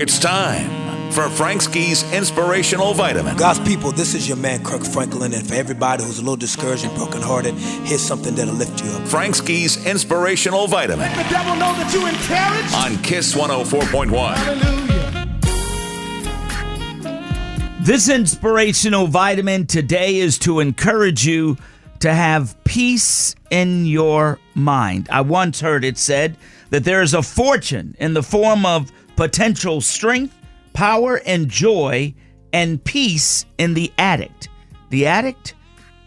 It's time for Frank Ski's Inspirational Vitamin. God's people, this is your man Kirk Franklin, and for everybody who's a little discouraged and brokenhearted, here's something that'll lift you up. Frank Ski's Inspirational Vitamin. Let the devil know that you encouraged. On Kiss 104.1. Hallelujah. This inspirational vitamin today is to encourage you to have peace in your mind. I once heard it said that there is a fortune in the form of potential strength, power, and joy, and peace in the addict. The addict,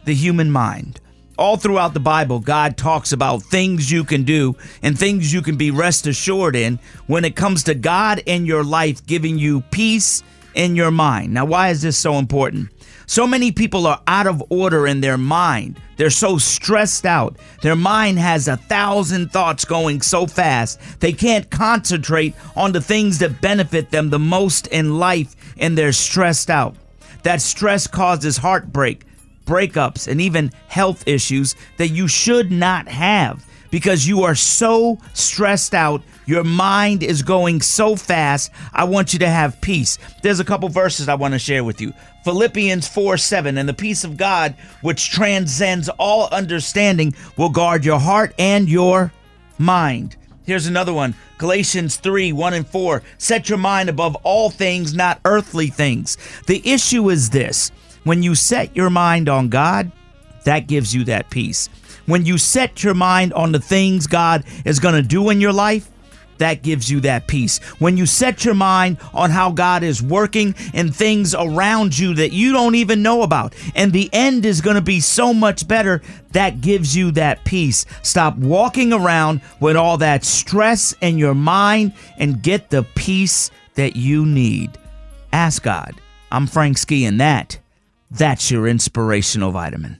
the human mind. All throughout the Bible, God talks about things you can do and things you can be rest assured in when it comes to God in your life giving you peace in your mind. Now, why is this so important? So many people are out of order in their mind. They're so stressed out. Their mind has a thousand thoughts going so fast, they can't concentrate on the things that benefit them the most in life, and they're stressed out. That stress causes heartbreak, breakups, and even health issues that you should not have because you are so stressed out. Your mind is going so fast. I want you to have peace. There's a couple verses I want to share with you. Philippians 4 7, and the peace of God, which transcends all understanding, will guard your heart and your mind. Here's another one Galatians 3 1 and 4. Set your mind above all things, not earthly things. The issue is this when you set your mind on God, that gives you that peace. When you set your mind on the things God is going to do in your life, that gives you that peace. When you set your mind on how God is working in things around you that you don't even know about, and the end is going to be so much better, that gives you that peace. Stop walking around with all that stress in your mind and get the peace that you need. Ask God. I'm Frank Ski, and that, that's your inspirational vitamin.